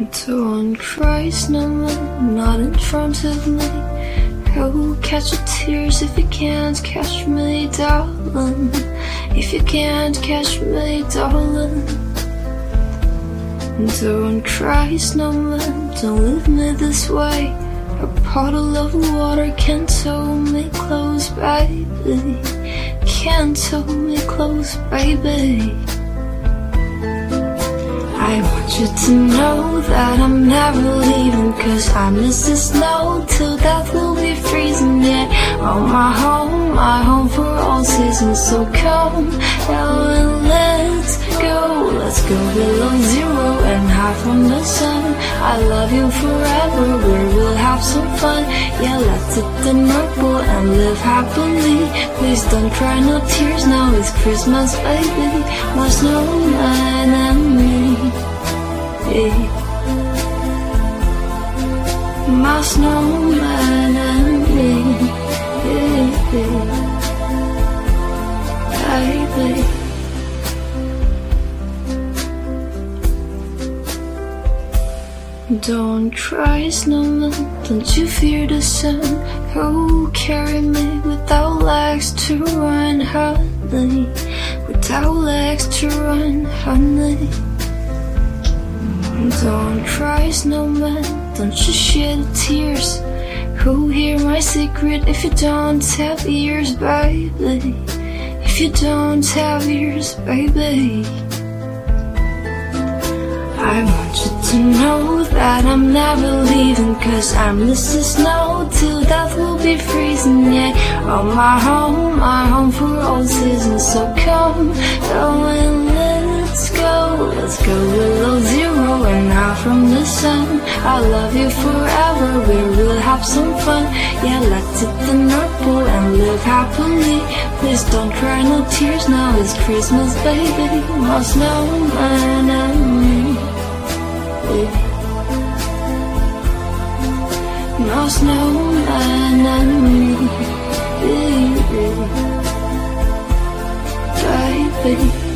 Don't cry, snowman, not in front of me. Oh, catch your tears if you can't catch me, darling. If you can't catch me, darling. Don't cry, snowman, don't leave me this way. A bottle of water can't tow me close, baby. Can't tow me close, baby. I want you to know that I'm never leaving Cause I miss the snow till death will be freezing Yeah, oh my home, my home for all seasons So come now and let's go. Let's go below zero and hide from the sun. I love you forever, where we'll have some fun. Yeah, let's hit the North Pole and live happily. Please don't cry, no tears now, it's Christmas, baby. My snowman and me my snowman and me, baby. Don't try, snowman, don't you fear the sun Oh, carry me without legs to run, honey Without legs to run, honey don't cry, snowman, don't you shed tears. Who hear my secret if you don't have ears, baby? If you don't have ears, baby. I want you to know that I'm never leaving Cause I miss the snow till death will be freezing, yeah. Oh, my home, my home for all seasons So come, go and let's go Let's go from the sun. I love you forever, we will have some fun. Yeah, let's hit the North Pole and live happily. Please don't cry, no tears now, it's Christmas, baby. My snowman and me My snowman and me Baby